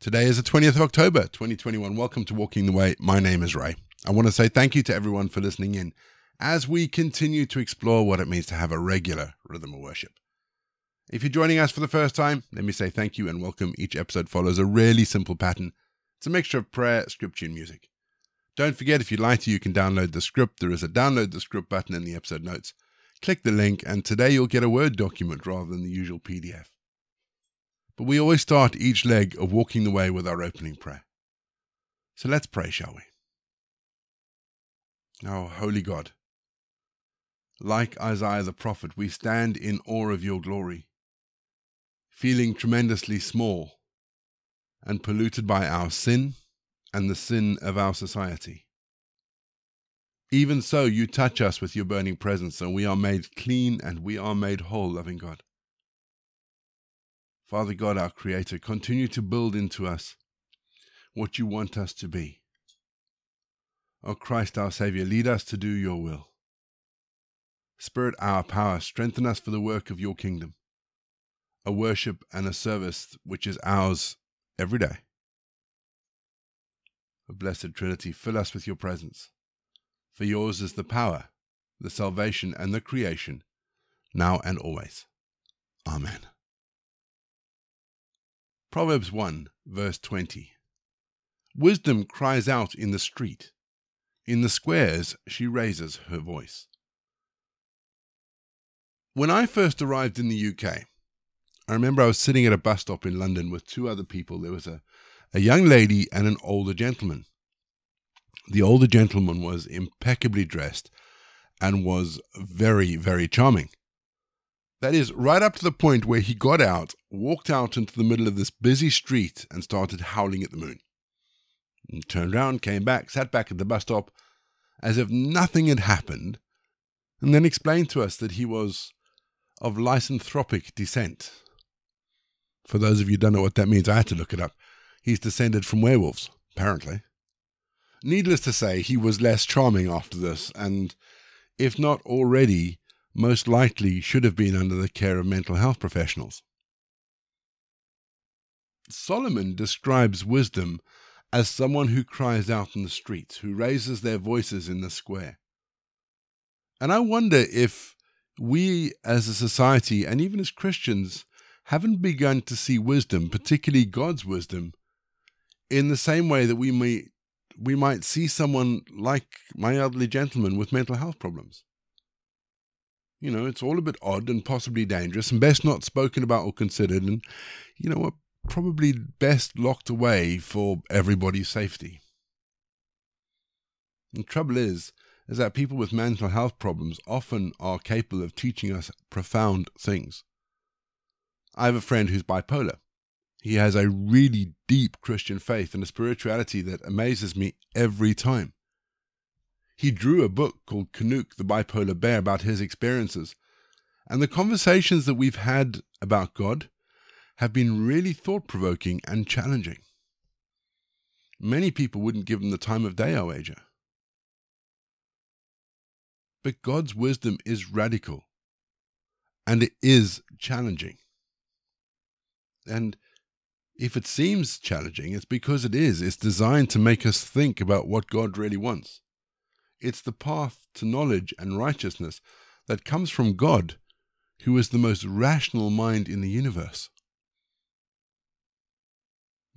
Today is the 20th of October, 2021. Welcome to Walking the Way. My name is Ray. I want to say thank you to everyone for listening in as we continue to explore what it means to have a regular rhythm of worship. If you're joining us for the first time, let me say thank you and welcome. Each episode follows a really simple pattern. It's a mixture of prayer, scripture, and music. Don't forget, if you'd like to, you can download the script. There is a download the script button in the episode notes. Click the link, and today you'll get a Word document rather than the usual PDF. But we always start each leg of walking the way with our opening prayer. So let's pray, shall we? Oh, holy God, like Isaiah the prophet, we stand in awe of your glory, feeling tremendously small and polluted by our sin and the sin of our society. Even so, you touch us with your burning presence, and we are made clean and we are made whole, loving God. Father God, our Creator, continue to build into us what you want us to be. O Christ, our Saviour, lead us to do your will. Spirit, our power, strengthen us for the work of your kingdom, a worship and a service which is ours every day. O Blessed Trinity, fill us with your presence, for yours is the power, the salvation, and the creation, now and always. Amen. Proverbs 1, verse 20. Wisdom cries out in the street. In the squares she raises her voice. When I first arrived in the UK, I remember I was sitting at a bus stop in London with two other people. There was a, a young lady and an older gentleman. The older gentleman was impeccably dressed and was very, very charming. That is, right up to the point where he got out, walked out into the middle of this busy street, and started howling at the moon. Turned round, came back, sat back at the bus stop as if nothing had happened, and then explained to us that he was of lycanthropic descent. For those of you who don't know what that means, I had to look it up. He's descended from werewolves, apparently. Needless to say, he was less charming after this, and if not already, most likely should have been under the care of mental health professionals. Solomon describes wisdom as someone who cries out in the streets, who raises their voices in the square. And I wonder if we as a society and even as Christians haven't begun to see wisdom, particularly God's wisdom, in the same way that we may we might see someone like my elderly gentleman with mental health problems. You know, it's all a bit odd and possibly dangerous and best not spoken about or considered and, you know, probably best locked away for everybody's safety. The trouble is, is that people with mental health problems often are capable of teaching us profound things. I have a friend who's bipolar. He has a really deep Christian faith and a spirituality that amazes me every time. He drew a book called Canuck, the Bipolar Bear, about his experiences. And the conversations that we've had about God have been really thought provoking and challenging. Many people wouldn't give them the time of day, I wager. But God's wisdom is radical and it is challenging. And if it seems challenging, it's because it is. It's designed to make us think about what God really wants. It's the path to knowledge and righteousness that comes from God, who is the most rational mind in the universe.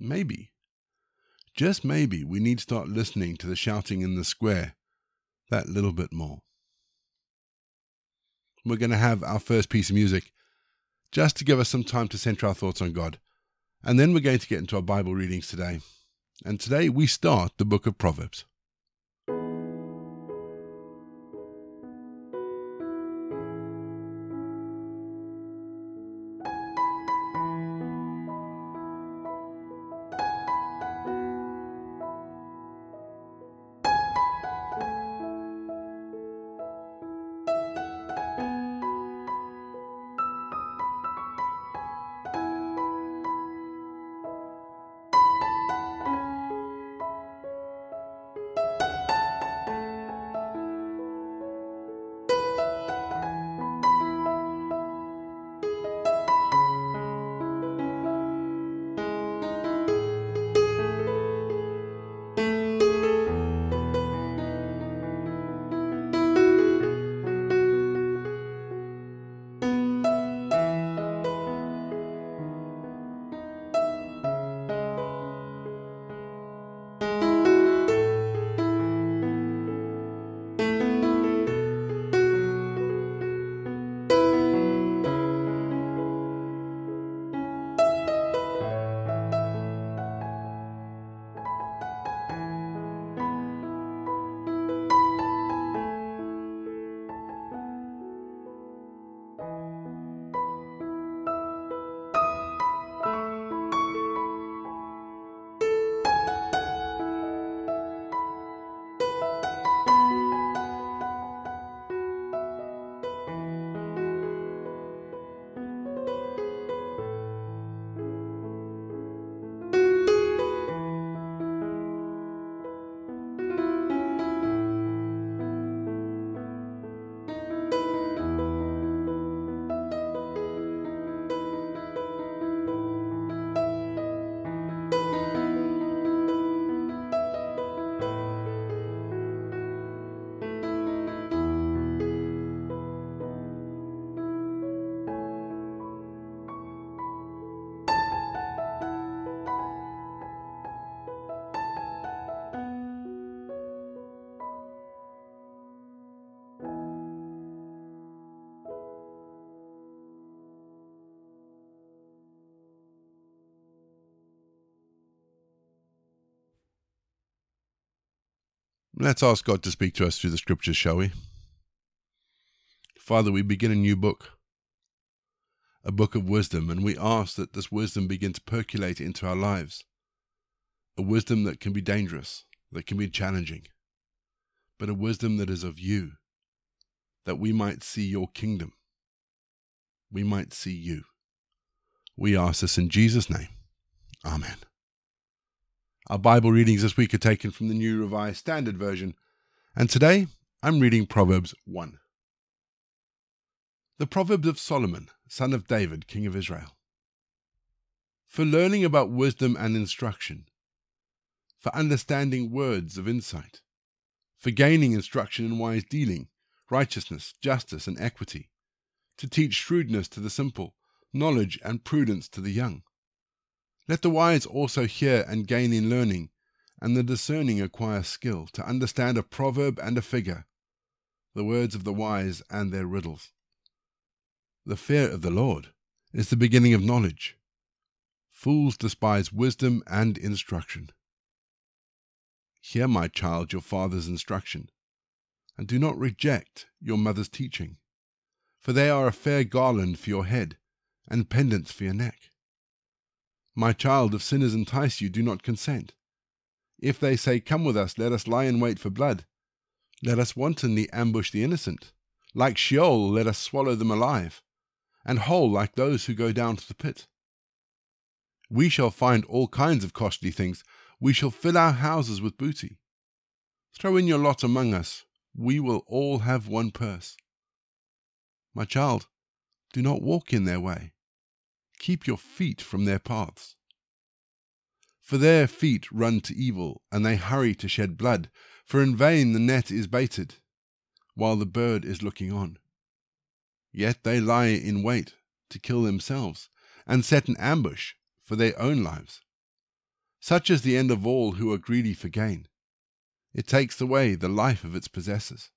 Maybe, just maybe, we need to start listening to the shouting in the square that little bit more. We're going to have our first piece of music just to give us some time to center our thoughts on God. And then we're going to get into our Bible readings today. And today we start the book of Proverbs. Let's ask God to speak to us through the scriptures, shall we? Father, we begin a new book, a book of wisdom, and we ask that this wisdom begin to percolate into our lives. A wisdom that can be dangerous, that can be challenging, but a wisdom that is of you, that we might see your kingdom. We might see you. We ask this in Jesus' name. Amen. Our Bible readings this week are taken from the New Revised Standard Version, and today I'm reading Proverbs 1. The Proverbs of Solomon, son of David, king of Israel. For learning about wisdom and instruction, for understanding words of insight, for gaining instruction in wise dealing, righteousness, justice, and equity, to teach shrewdness to the simple, knowledge and prudence to the young. Let the wise also hear and gain in learning, and the discerning acquire skill, to understand a proverb and a figure, the words of the wise and their riddles. The fear of the Lord is the beginning of knowledge. Fools despise wisdom and instruction. Hear, my child, your father's instruction, and do not reject your mother's teaching, for they are a fair garland for your head and pendants for your neck. My child, if sinners entice you, do not consent. If they say, Come with us, let us lie in wait for blood, let us wantonly ambush the innocent. Like Sheol, let us swallow them alive, and whole like those who go down to the pit. We shall find all kinds of costly things, we shall fill our houses with booty. Throw in your lot among us. We will all have one purse. My child, do not walk in their way. Keep your feet from their paths. For their feet run to evil, and they hurry to shed blood. For in vain the net is baited, while the bird is looking on. Yet they lie in wait to kill themselves, and set an ambush for their own lives. Such is the end of all who are greedy for gain. It takes away the life of its possessors.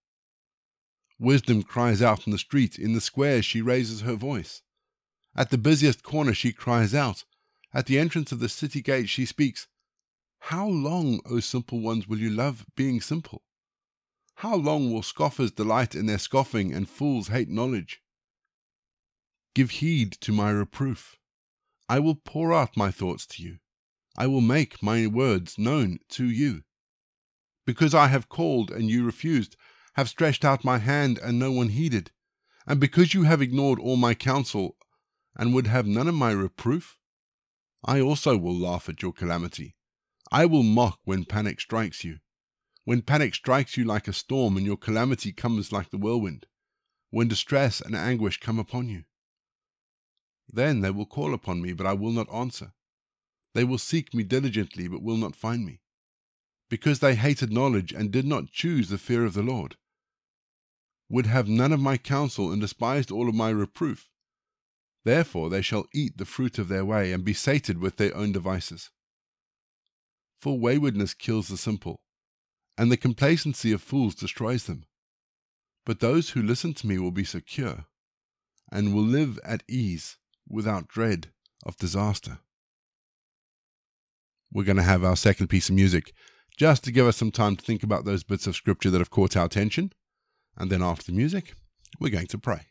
Wisdom cries out in the street, in the square she raises her voice. At the busiest corner she cries out, at the entrance of the city gate she speaks, How long, O simple ones, will you love being simple? How long will scoffers delight in their scoffing and fools hate knowledge? Give heed to my reproof. I will pour out my thoughts to you. I will make my words known to you. Because I have called and you refused, have stretched out my hand and no one heeded, and because you have ignored all my counsel and would have none of my reproof, I also will laugh at your calamity. I will mock when panic strikes you. When panic strikes you like a storm and your calamity comes like the whirlwind, when distress and anguish come upon you. Then they will call upon me, but I will not answer. They will seek me diligently, but will not find me, because they hated knowledge and did not choose the fear of the Lord, would have none of my counsel and despised all of my reproof. Therefore they shall eat the fruit of their way and be sated with their own devices. For waywardness kills the simple, and the complacency of fools destroys them. But those who listen to me will be secure, and will live at ease without dread of disaster we're going to have our second piece of music just to give us some time to think about those bits of scripture that have caught our attention. And then after the music, we're going to pray.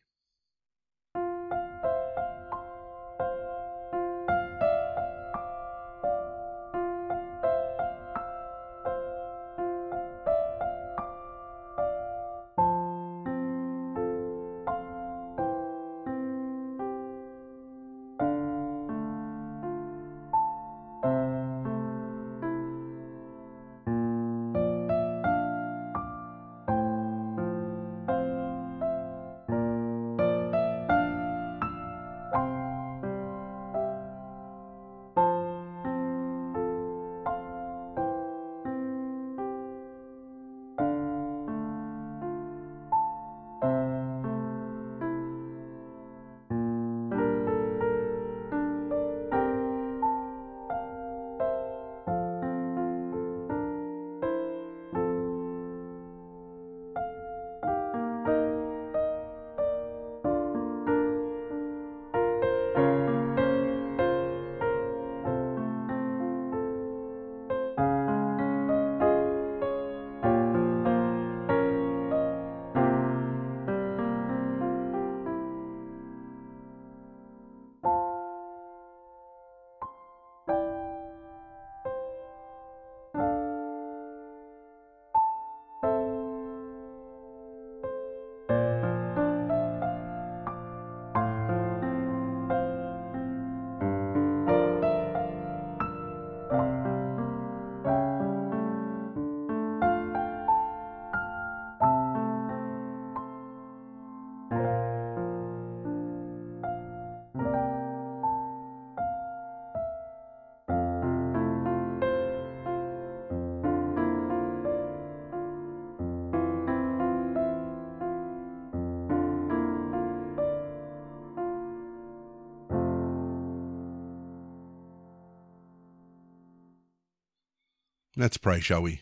Let's pray, shall we?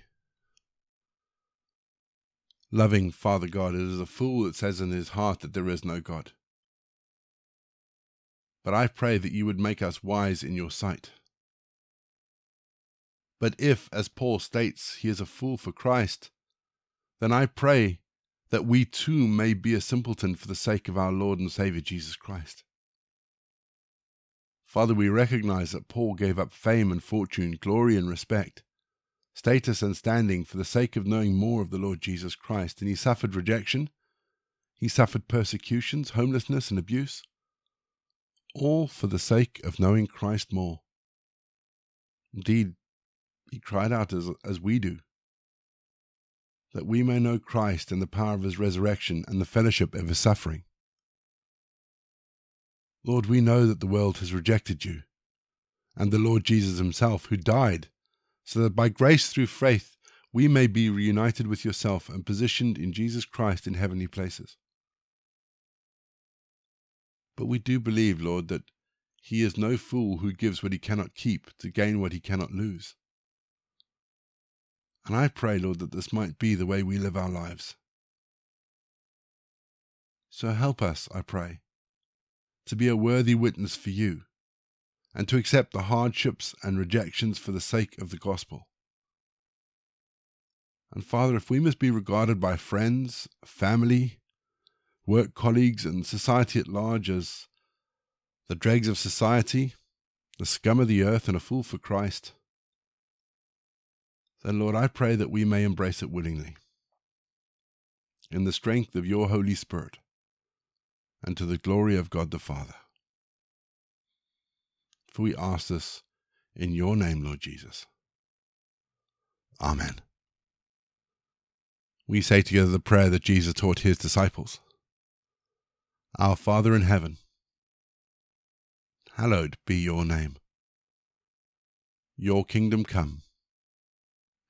Loving Father God, it is a fool that says in his heart that there is no God. But I pray that you would make us wise in your sight. But if, as Paul states, he is a fool for Christ, then I pray that we too may be a simpleton for the sake of our Lord and Saviour Jesus Christ. Father, we recognize that Paul gave up fame and fortune, glory and respect, status and standing for the sake of knowing more of the Lord Jesus Christ, and he suffered rejection, he suffered persecutions, homelessness, and abuse, all for the sake of knowing Christ more. Indeed, he cried out as, as we do, that we may know Christ and the power of his resurrection and the fellowship of his suffering. Lord, we know that the world has rejected you, and the Lord Jesus himself, who died, so that by grace through faith we may be reunited with yourself and positioned in Jesus Christ in heavenly places. But we do believe, Lord, that he is no fool who gives what he cannot keep to gain what he cannot lose. And I pray, Lord, that this might be the way we live our lives. So help us, I pray, to be a worthy witness for you, and to accept the hardships and rejections for the sake of the gospel. And Father, if we must be regarded by friends, family, work colleagues, and society at large as the dregs of society, the scum of the earth, and a fool for Christ, then Lord, I pray that we may embrace it willingly. In the strength of your Holy Spirit, and to the glory of God the Father. For we ask this in your name, Lord Jesus. Amen. We say together the prayer that Jesus taught his disciples Our Father in heaven, hallowed be your name. Your kingdom come,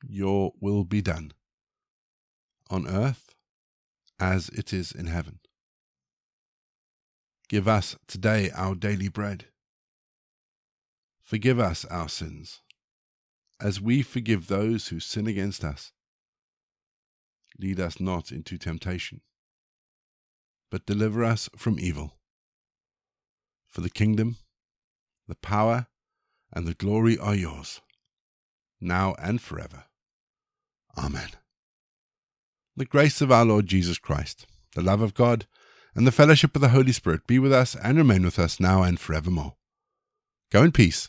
your will be done, on earth as it is in heaven. Give us today our daily bread. Forgive us our sins, as we forgive those who sin against us. Lead us not into temptation, but deliver us from evil. For the kingdom, the power, and the glory are yours, now and forever. Amen. The grace of our Lord Jesus Christ, the love of God, and the fellowship of the Holy Spirit be with us and remain with us now and forevermore. Go in peace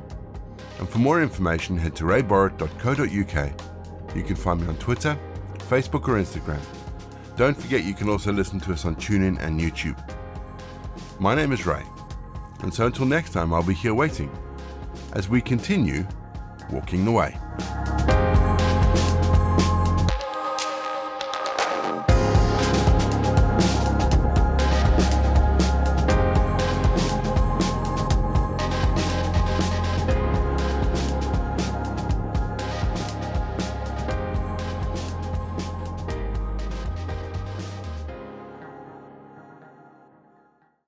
And for more information, head to rayborrett.co.uk. You can find me on Twitter, Facebook, or Instagram. Don't forget you can also listen to us on TuneIn and YouTube. My name is Ray, and so until next time, I'll be here waiting as we continue walking the way.